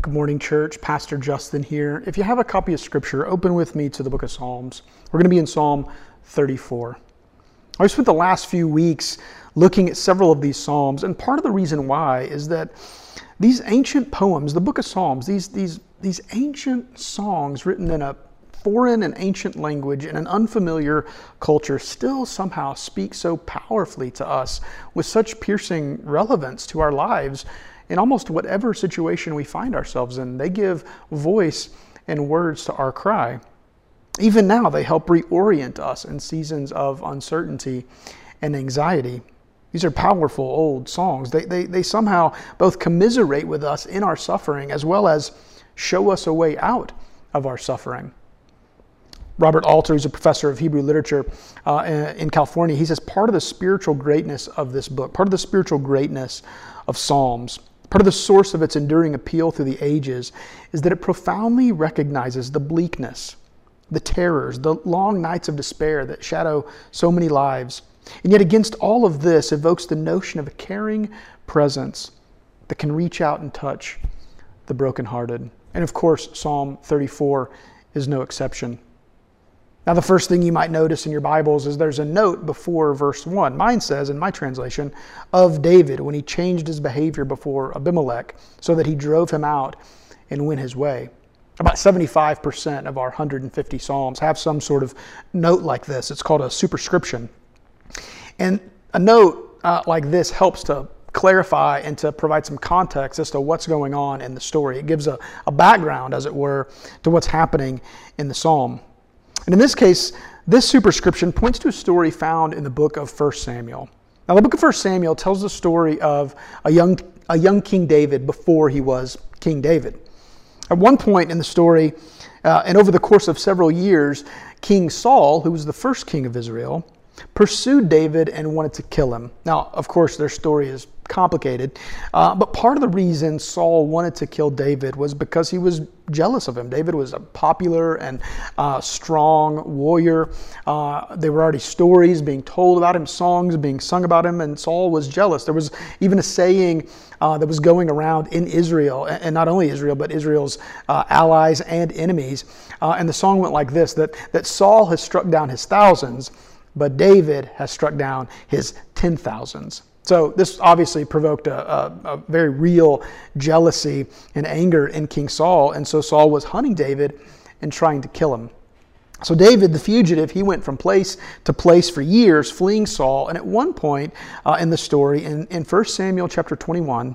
Good morning, church. Pastor Justin here. If you have a copy of Scripture, open with me to the book of Psalms. We're going to be in Psalm 34. I spent the last few weeks looking at several of these Psalms, and part of the reason why is that these ancient poems, the book of Psalms, these, these, these ancient songs written in a foreign and ancient language in an unfamiliar culture still somehow speak so powerfully to us with such piercing relevance to our lives in almost whatever situation we find ourselves in. They give voice and words to our cry. Even now, they help reorient us in seasons of uncertainty and anxiety. These are powerful old songs. They, they, they somehow both commiserate with us in our suffering as well as show us a way out of our suffering. Robert Alter, who's a professor of Hebrew literature uh, in California, he says part of the spiritual greatness of this book, part of the spiritual greatness of Psalms, part of the source of its enduring appeal through the ages, is that it profoundly recognizes the bleakness, the terrors, the long nights of despair that shadow so many lives. And yet, against all of this, evokes the notion of a caring presence that can reach out and touch the brokenhearted. And of course, Psalm 34 is no exception. Now, the first thing you might notice in your Bibles is there's a note before verse 1. Mine says, in my translation, of David when he changed his behavior before Abimelech so that he drove him out and went his way. About 75% of our 150 Psalms have some sort of note like this. It's called a superscription. And a note uh, like this helps to clarify and to provide some context as to what's going on in the story. It gives a, a background, as it were, to what's happening in the psalm. And in this case, this superscription points to a story found in the book of 1 Samuel. Now, the book of 1 Samuel tells the story of a young, a young King David before he was King David. At one point in the story, uh, and over the course of several years, King Saul, who was the first king of Israel, pursued David and wanted to kill him. Now, of course, their story is complicated. Uh, but part of the reason Saul wanted to kill David was because he was jealous of him. David was a popular and uh, strong warrior. Uh, there were already stories being told about him, songs being sung about him, and Saul was jealous. There was even a saying uh, that was going around in Israel, and not only Israel, but Israel's uh, allies and enemies. Uh, and the song went like this that, that Saul has struck down his thousands, but David has struck down his ten thousands. So this obviously provoked a, a, a, very real jealousy and anger in King Saul. And so Saul was hunting David and trying to kill him. So David, the fugitive, he went from place to place for years, fleeing Saul. And at one point uh, in the story, in, in 1 Samuel chapter 21,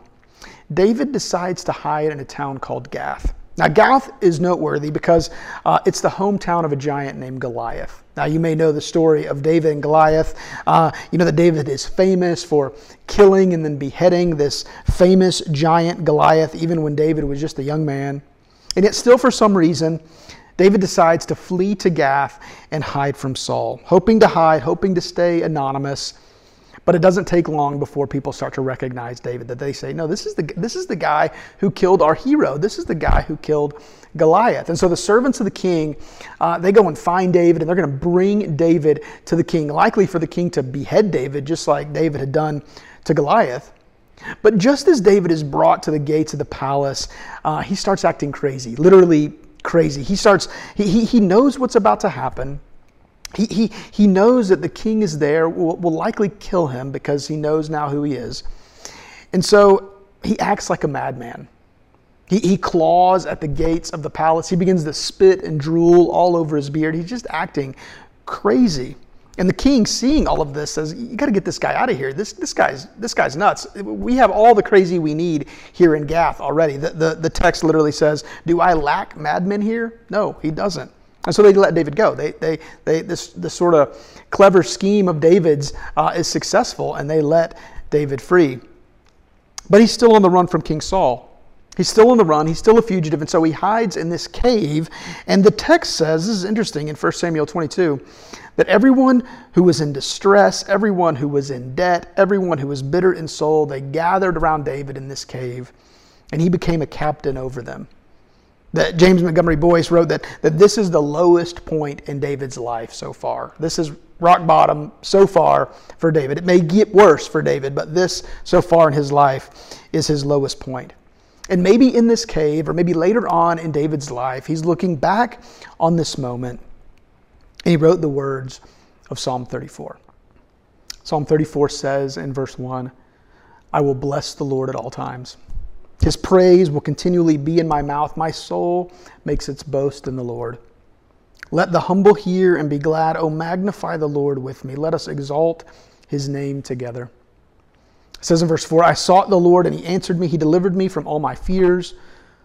David decides to hide in a town called Gath. Now, Gath is noteworthy because uh, it's the hometown of a giant named Goliath. Now, you may know the story of David and Goliath. Uh, you know that David is famous for killing and then beheading this famous giant Goliath, even when David was just a young man. And yet, still, for some reason, David decides to flee to Gath and hide from Saul, hoping to hide, hoping to stay anonymous. But it doesn't take long before people start to recognize David, that they say, no, this is the, this is the guy who killed our hero. This is the guy who killed Goliath. And so the servants of the king, uh, they go and find David, and they're going to bring David to the king, likely for the king to behead David, just like David had done to Goliath. But just as David is brought to the gates of the palace, uh, he starts acting crazy, literally crazy. He starts, he, he, he knows what's about to happen. He, he, he knows that the king is there, will, will likely kill him because he knows now who he is. And so he acts like a madman. He, he claws at the gates of the palace. He begins to spit and drool all over his beard. He's just acting crazy. And the king, seeing all of this, says, "You got to get this guy out of here. This, this guy's this guy's nuts. We have all the crazy we need here in Gath already." The, the, the text literally says, "Do I lack madmen here?" No, he doesn't. And so they let David go. They, they, they, this, this sort of clever scheme of David's uh, is successful, and they let David free. But he's still on the run from King Saul. He's still on the run. He's still a fugitive, and so he hides in this cave. And the text says, this is interesting in 1 Samuel 22, that everyone who was in distress, everyone who was in debt, everyone who was bitter in soul, they gathered around David in this cave, and he became a captain over them. That James Montgomery Boice wrote that, that this is the lowest point in David's life so far. This is rock bottom so far for David. It may get worse for David, but this so far in his life is his lowest point. And maybe in this cave, or maybe later on in David's life, he's looking back on this moment and he wrote the words of Psalm 34. Psalm 34 says in verse 1 I will bless the Lord at all times. His praise will continually be in my mouth. My soul makes its boast in the Lord. Let the humble hear and be glad. Oh, magnify the Lord with me. Let us exalt his name together. It says in verse 4 I sought the Lord, and he answered me. He delivered me from all my fears.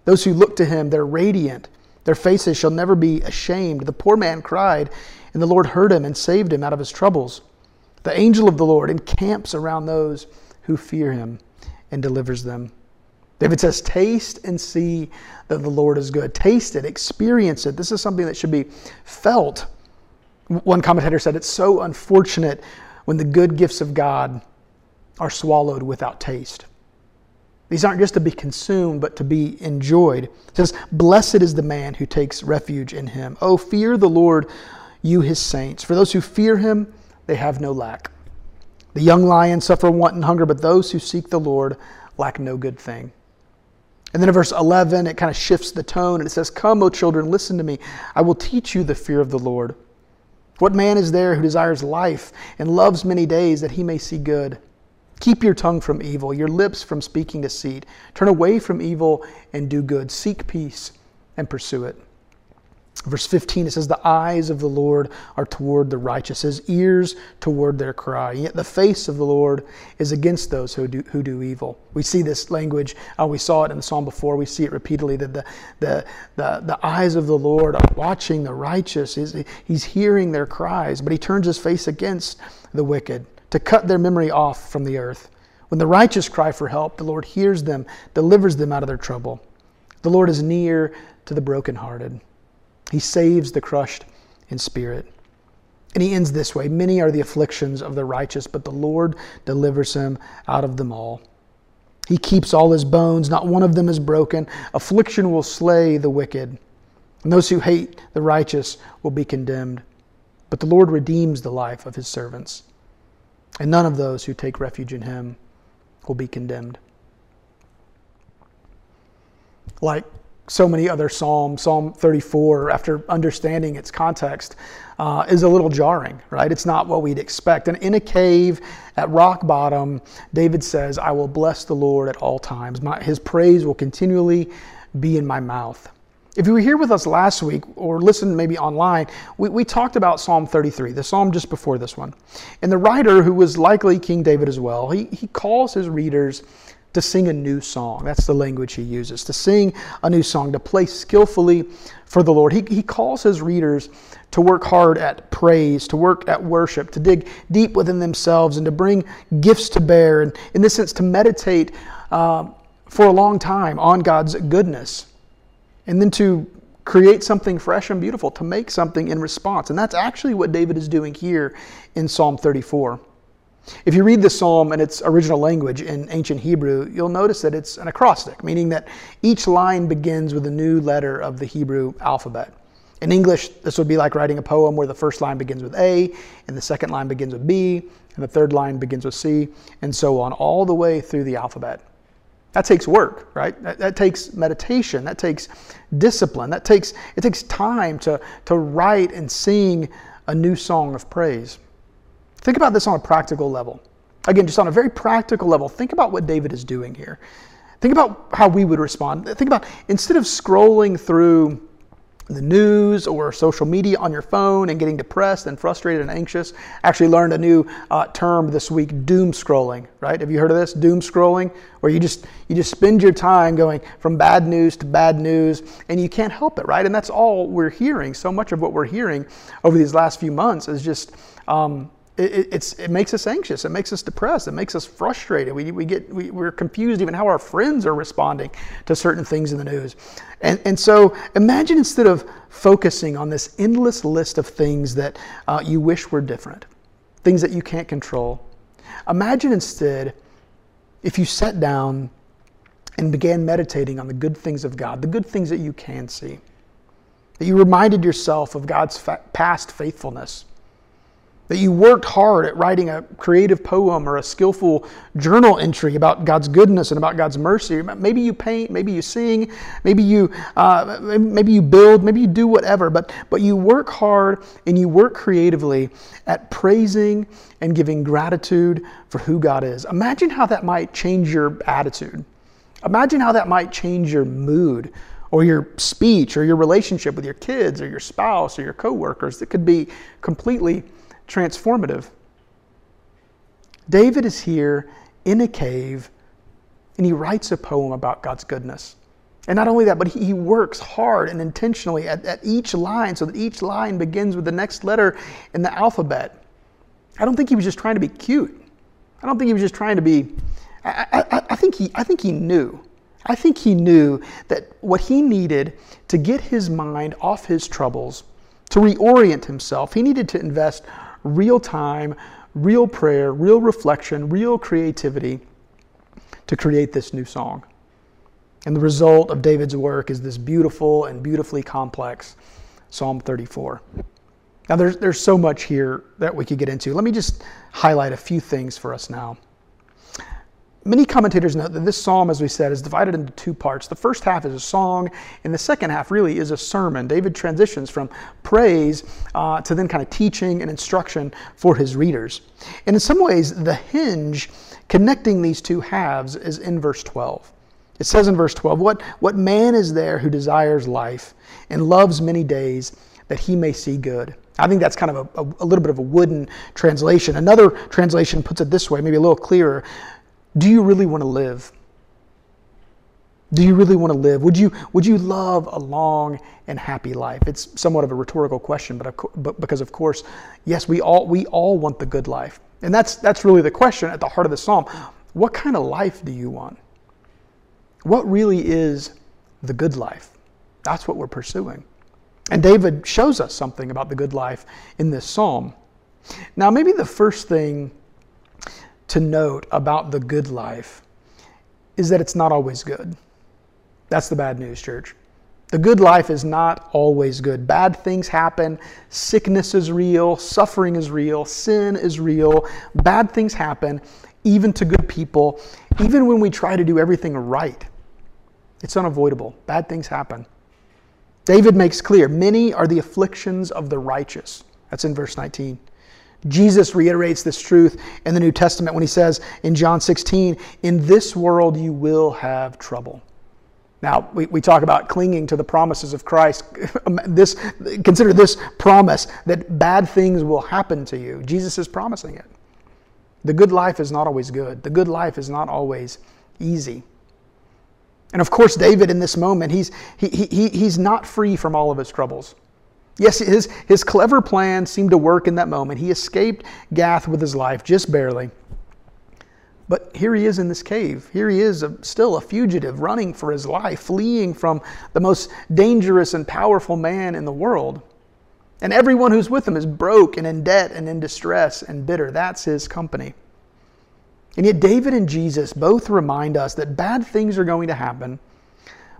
Those who look to him, they're radiant. Their faces shall never be ashamed. The poor man cried, and the Lord heard him and saved him out of his troubles. The angel of the Lord encamps around those who fear him and delivers them. David says, Taste and see that the Lord is good. Taste it, experience it. This is something that should be felt. One commentator said, It's so unfortunate when the good gifts of God are swallowed without taste. These aren't just to be consumed, but to be enjoyed. It says, Blessed is the man who takes refuge in him. Oh, fear the Lord, you his saints. For those who fear him, they have no lack. The young lions suffer want and hunger, but those who seek the Lord lack no good thing. And then in verse 11, it kind of shifts the tone and it says, Come, O children, listen to me. I will teach you the fear of the Lord. What man is there who desires life and loves many days that he may see good? Keep your tongue from evil, your lips from speaking deceit. Turn away from evil and do good. Seek peace and pursue it. Verse 15, it says, The eyes of the Lord are toward the righteous, his ears toward their cry. Yet the face of the Lord is against those who do, who do evil. We see this language, uh, we saw it in the psalm before, we see it repeatedly that the, the, the, the eyes of the Lord are watching the righteous. He's, he's hearing their cries, but he turns his face against the wicked to cut their memory off from the earth. When the righteous cry for help, the Lord hears them, delivers them out of their trouble. The Lord is near to the brokenhearted. He saves the crushed in spirit. And he ends this way Many are the afflictions of the righteous, but the Lord delivers him out of them all. He keeps all his bones, not one of them is broken. Affliction will slay the wicked, and those who hate the righteous will be condemned. But the Lord redeems the life of his servants, and none of those who take refuge in him will be condemned. Like so many other psalms, Psalm 34, after understanding its context, uh, is a little jarring, right? It's not what we'd expect. And in a cave at rock bottom, David says, I will bless the Lord at all times. My, his praise will continually be in my mouth. If you were here with us last week or listened maybe online, we, we talked about Psalm 33, the psalm just before this one. And the writer, who was likely King David as well, he, he calls his readers to sing a new song. That's the language he uses to sing a new song, to play skillfully for the Lord. He, he calls his readers to work hard at praise, to work at worship, to dig deep within themselves, and to bring gifts to bear, and in this sense, to meditate uh, for a long time on God's goodness. And then to create something fresh and beautiful, to make something in response. And that's actually what David is doing here in Psalm 34. If you read the psalm in its original language in ancient Hebrew, you'll notice that it's an acrostic, meaning that each line begins with a new letter of the Hebrew alphabet. In English, this would be like writing a poem where the first line begins with A, and the second line begins with B, and the third line begins with C, and so on, all the way through the alphabet. That takes work, right? That, that, takes meditation. That takes discipline. That takes it takes time to, to write and sing a new song of praise. Think about this on a practical level. Again, just on a very practical level, think about what David is doing here. Think about how we would respond. Think about instead of scrolling through the news or social media on your phone and getting depressed and frustrated and anxious. Actually, learned a new uh, term this week: doom scrolling. Right? Have you heard of this? Doom scrolling, where you just you just spend your time going from bad news to bad news, and you can't help it. Right? And that's all we're hearing. So much of what we're hearing over these last few months is just um, it, it makes us anxious. It makes us depressed. It makes us frustrated. We, we get, we, we're confused even how our friends are responding to certain things in the news. And, and so imagine instead of focusing on this endless list of things that uh, you wish were different, things that you can't control, imagine instead if you sat down and began meditating on the good things of God, the good things that you can see, that you reminded yourself of God's fa- past faithfulness that you worked hard at writing a creative poem or a skillful journal entry about God's goodness and about God's mercy. Maybe you paint, maybe you sing, maybe you uh, maybe you build, maybe you do whatever. But but you work hard and you work creatively at praising and giving gratitude for who God is. Imagine how that might change your attitude. Imagine how that might change your mood or your speech or your relationship with your kids or your spouse or your coworkers. It could be completely transformative. David is here in a cave and he writes a poem about God's goodness. And not only that, but he, works hard and intentionally at, at each line so that each line begins with the next letter in the alphabet. I don't think he was just trying to be cute. I don't think he was just trying to be. I, I, I, think he, I think he knew. I think he knew that what he needed to get his mind off his troubles, to reorient himself, he needed to invest real time, real prayer, real reflection, real creativity to create this new song. And the result of David's work is this beautiful and beautifully complex Psalm 34. Now, there's, there's so much here that we could get into. Let me just highlight a few things for us now. Many commentators note that this psalm, as we said, is divided into two parts. The first half is a song, and the second half really is a sermon. David transitions from praise uh, to then kind of teaching and instruction for his readers. And in some ways, the hinge connecting these two halves is in verse 12. It says in verse 12, What, what man is there who desires life and loves many days that he may see good? I think that's kind of a, a, a little bit of a wooden translation. Another translation puts it this way, maybe a little clearer do you really want to live? Do you really want to live? Would you, would you love a long and happy life? It's somewhat of a rhetorical question, but, but because of course, yes, we all, we all want the good life. And that's, that's really the question at the heart of the psalm. What kind of life do you want? What really is the good life? That's what we're pursuing. And David shows us something about the good life in this psalm. Now, maybe the first thing to note about the good life is that it's not always good. That's the bad news, church. The good life is not always good. Bad things happen. Sickness is real. Suffering is real. Sin is real. Bad things happen, even to good people, even when we try to do everything right. It's unavoidable. Bad things happen. David makes clear many are the afflictions of the righteous. That's in verse 19. Jesus reiterates this truth in the New Testament when he says in John 16, In this world you will have trouble. Now, we, we talk about clinging to the promises of Christ. this, consider this promise that bad things will happen to you. Jesus is promising it. The good life is not always good, the good life is not always easy. And of course, David in this moment, he's, he, he, he's not free from all of his troubles. Yes, his, his clever plan seemed to work in that moment. He escaped Gath with his life, just barely. But here he is in this cave. Here he is, a, still a fugitive, running for his life, fleeing from the most dangerous and powerful man in the world. And everyone who's with him is broke and in debt and in distress and bitter. That's his company. And yet, David and Jesus both remind us that bad things are going to happen,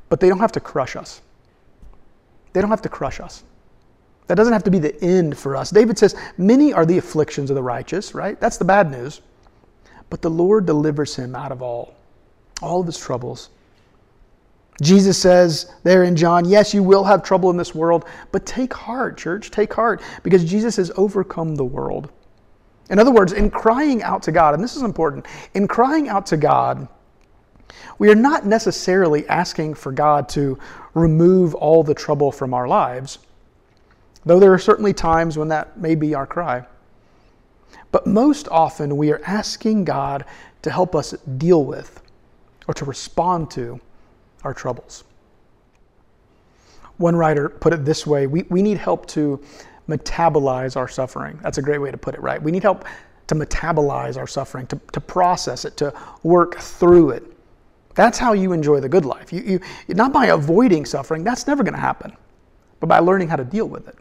but they don't have to crush us. They don't have to crush us. That doesn't have to be the end for us. David says, Many are the afflictions of the righteous, right? That's the bad news. But the Lord delivers him out of all, all of his troubles. Jesus says there in John, Yes, you will have trouble in this world, but take heart, church, take heart, because Jesus has overcome the world. In other words, in crying out to God, and this is important, in crying out to God, we are not necessarily asking for God to remove all the trouble from our lives though there are certainly times when that may be our cry. But most often we are asking God to help us deal with or to respond to our troubles. One writer put it this way we, we need help to metabolize our suffering. That's a great way to put it, right? We need help to metabolize our suffering, to, to process it, to work through it. That's how you enjoy the good life. You, you, not by avoiding suffering, that's never going to happen, but by learning how to deal with it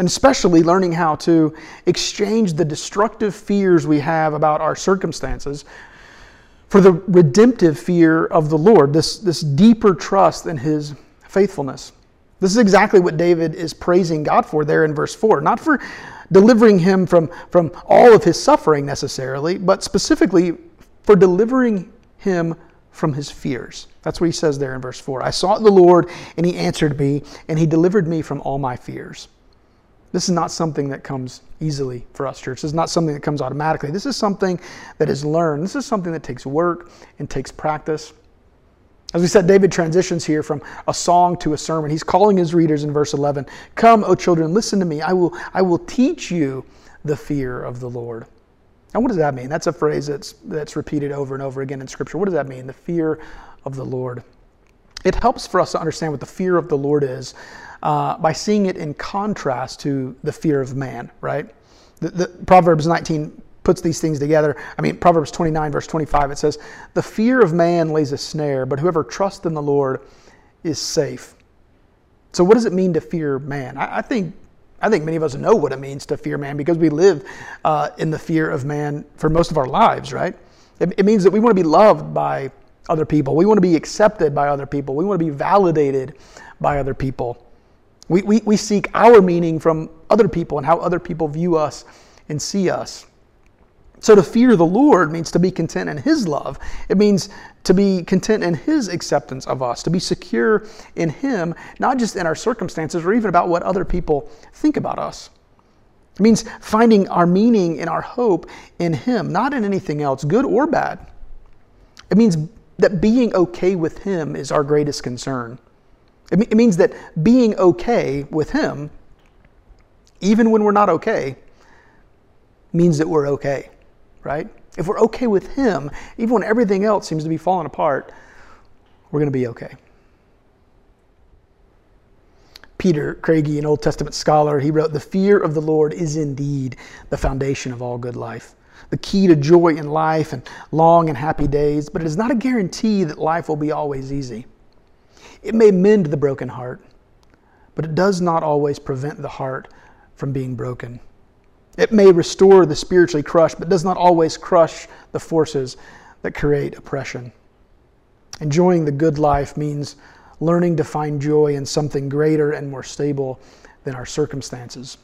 and especially learning how to exchange the destructive fears we have about our circumstances for the redemptive fear of the Lord, this, this deeper trust in His faithfulness. This is exactly what David is praising God for there in verse 4. Not for, delivering him from, from all of his suffering necessarily, but specifically for delivering him from his fears. That's what he says there in verse 4. I sought the Lord, and he answered me, and he delivered me from all my fears. This is not something that comes easily for us, church. This is not something that comes automatically. This is something that is learned. This is something that takes work and takes practice. As we said, David transitions here from a song to a sermon. He's calling his readers in verse 11 Come, O children, listen to me. I will, I will teach you the fear of the Lord. Now, what does that mean? That's a phrase that's, that's repeated over and over again in Scripture. What does that mean? The fear of the Lord. It helps for us to understand what the fear of the Lord is uh, by seeing it in contrast to the fear of man, right? The, the, Proverbs 19 puts these things together. I mean, Proverbs 29, verse 25, it says, The fear of man lays a snare, but whoever trusts in the Lord is safe. So, what does it mean to fear man? I, I think. I think many of us know what it means to fear man because we live uh, in the fear of man for most of our lives, right? It, it means that we want to be loved by other people. We want to be accepted by other people. We want to be validated by other people. We, we, we seek our meaning from other people and how other people view us and see us. So to fear the Lord means to be content in His love. It means to be content in His acceptance of us, to be secure in Him, not just in our circumstances or even about what other people think about us. It means finding our meaning and our hope in Him, not in anything else, good or bad. It means that being okay with Him is our greatest concern. It means that being okay with Him, even when we're not okay, means that we're okay right? If we're okay with Him, even when everything else seems to be falling apart, we're going to be okay. Peter Craigie, an Old Testament scholar, he wrote, The fear of the Lord is indeed the foundation of all good life, the key to joy in life and long and happy days, but it is not a guarantee that life will be always easy. It may mend the broken heart, but it does not always prevent the heart from being broken. It may restore the spiritually crushed, but does not always crush the forces that create oppression. Enjoying the good life means learning to find joy in something greater and more stable than our circumstances.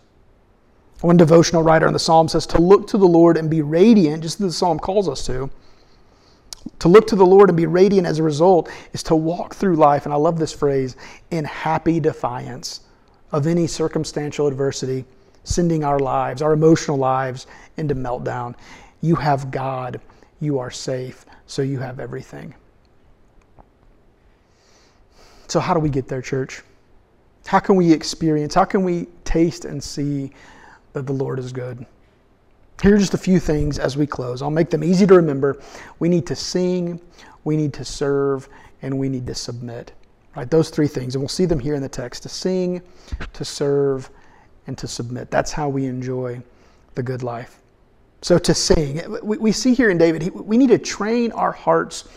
One devotional writer in the psalm says to look to the Lord and be radiant, just as the psalm calls us to. To look to the Lord and be radiant as a result is to walk through life, and I love this phrase, in happy defiance of any circumstantial adversity sending our lives, our emotional lives, into meltdown. You have God. You are safe. So you have everything. So, how do we get there, church? How can we experience, how can we taste and see that the Lord is good? Here are just a few things as we close. I'll make them easy to remember. We need to sing, we need to serve, and we need to submit. Right? Those three things. And we'll see them here in the text to sing, to serve, and to submit. That's how we enjoy the good life. So to sing, we, see here in David, we need to train our hearts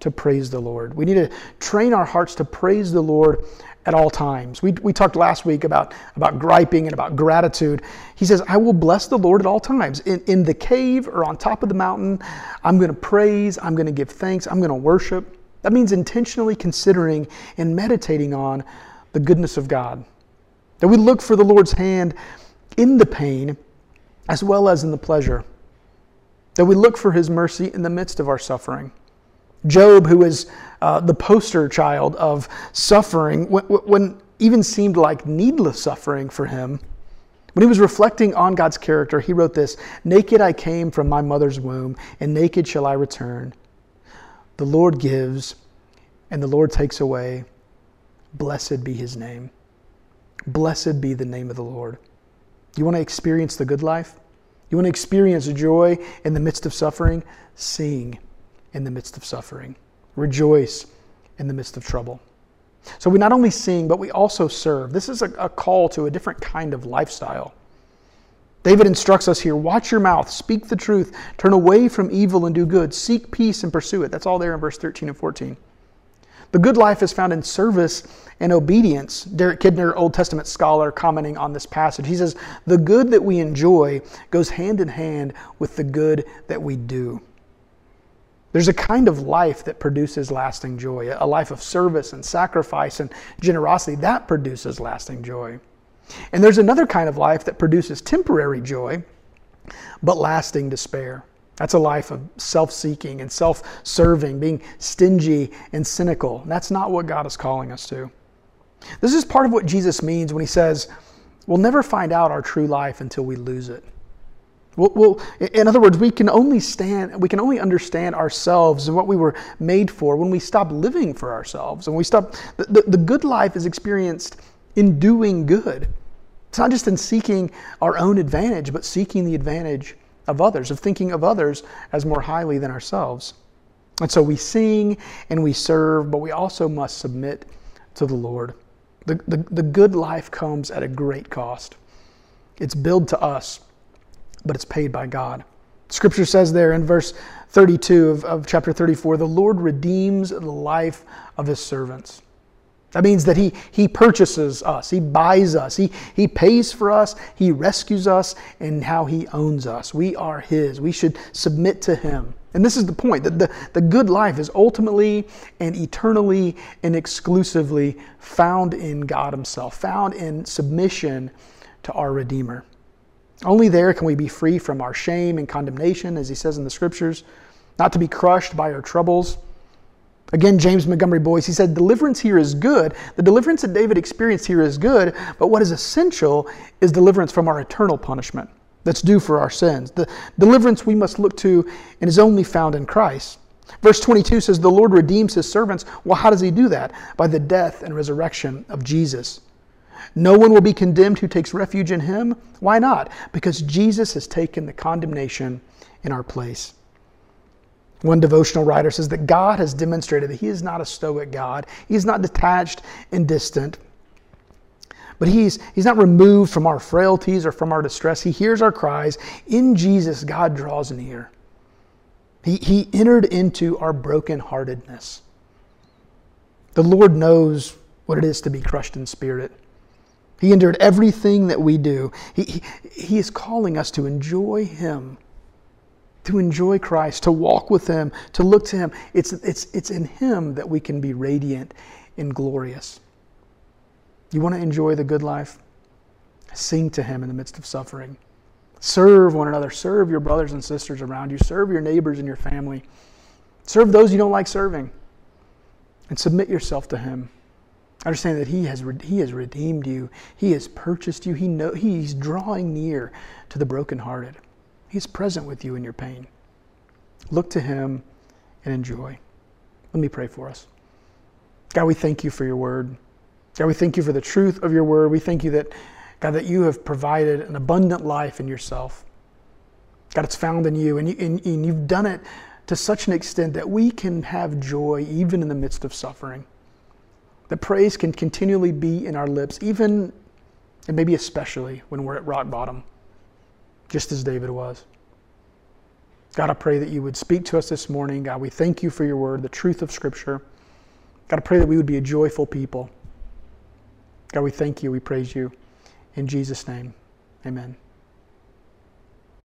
to praise the Lord. We need to train our hearts to praise the Lord at all times. We, we talked last week about, about griping and about gratitude. He says, I will bless the Lord at all times. In, in the cave or on top of the mountain, I'm going to praise, I'm going to give thanks, I'm going to worship. That means intentionally considering and meditating on the goodness of God. That we look for the Lord's hand in the pain as well as in the pleasure. That we look for his mercy in the midst of our suffering. Job, who is uh, the poster child of suffering, when, when even seemed like needless suffering for him, when he was reflecting on God's character, he wrote this Naked I came from my mother's womb, and naked shall I return. The Lord gives, and the Lord takes away. Blessed be his name. Blessed be the name of the Lord. You want to experience the good life? You want to experience joy in the midst of suffering? Sing in the midst of suffering. Rejoice in the midst of trouble. So we not only sing, but we also serve. This is a, a, call to a different kind of lifestyle. David instructs us here watch your mouth, speak the truth, turn away from evil and do good, seek peace and pursue it. That's all there in verse 13 and 14. The good life is found in service and obedience. Derek Kidner, Old Testament scholar, commenting on this passage, he says, The good that we enjoy goes hand in hand with the good that we do. There's a kind of life that produces lasting joy, a life of service and sacrifice and generosity. That produces lasting joy. And there's another kind of life that produces temporary joy, but lasting despair. That's a life of self seeking and self serving, being stingy and cynical. That's not what God is calling us to. This is part of what Jesus means when he says, We'll never find out our true life until we lose it. We'll, in other words, we can only stand, we can only understand ourselves and what we were made for when we stop living for ourselves and we stop. The, the, the good life is experienced in doing good. It's not just in seeking our own advantage, but seeking the advantage of others, of thinking of others as more highly than ourselves. And so we sing and we serve, but we also must submit to the Lord. The, the, the good life comes at a great cost. It's billed to us, but it's paid by God. Scripture says there in verse 32 of, of chapter 34 the Lord redeems the life of his servants. That means that he, he purchases us, he buys us, he, he pays for us, he rescues us, and how he owns us. We are his. We should submit to him. And this is the point that the, the good life is ultimately and eternally and exclusively found in God Himself, found in submission to our Redeemer. Only there can we be free from our shame and condemnation, as He says in the Scriptures, not to be crushed by our troubles Again, James Montgomery Boice, he said, deliverance here is good. The deliverance that David experienced here is good, but what is essential is deliverance from our eternal punishment that's due for our sins. The deliverance we must look to and is only found in Christ. Verse 22 says, The Lord redeems his servants. Well, how does he do that? By the death and resurrection of Jesus. No one will be condemned who takes refuge in him. Why not? Because Jesus has taken the condemnation in our place. One devotional writer says that God has demonstrated that He is not a stoic God. He's not detached and distant. But he's, he's not removed from our frailties or from our distress. He hears our cries. In Jesus, God draws near. He, he entered into our brokenheartedness. The Lord knows what it is to be crushed in spirit. He endured everything that we do. He, he, he is calling us to enjoy Him to enjoy Christ, to walk with Him, to look to Him. It's, it's, it's in Him that we can be radiant and glorious. You want to enjoy the good life? Sing to Him in the midst of suffering. Serve one another. Serve your brothers and sisters around you. Serve your neighbors and your family. Serve those you don't like serving. And submit yourself to Him. Understand that He has, he has redeemed you, He has purchased you, he know, He's drawing near to the brokenhearted. He's present with you in your pain. Look to Him and enjoy. Let me pray for us. God, we thank you for your word. God, we thank you for the truth of your word. We thank you that, God, that you have provided an abundant life in yourself. God, it's found in you, and, you, and, and you've done it to such an extent that we can have joy even in the midst of suffering. That praise can continually be in our lips, even and maybe especially when we're at rock bottom just as David was. God, I pray that you would speak to us this morning. God, we thank you for your word, the truth of Scripture. God, I pray that we would be a joyful people. God, we thank you. We praise you. In Jesus' name, amen.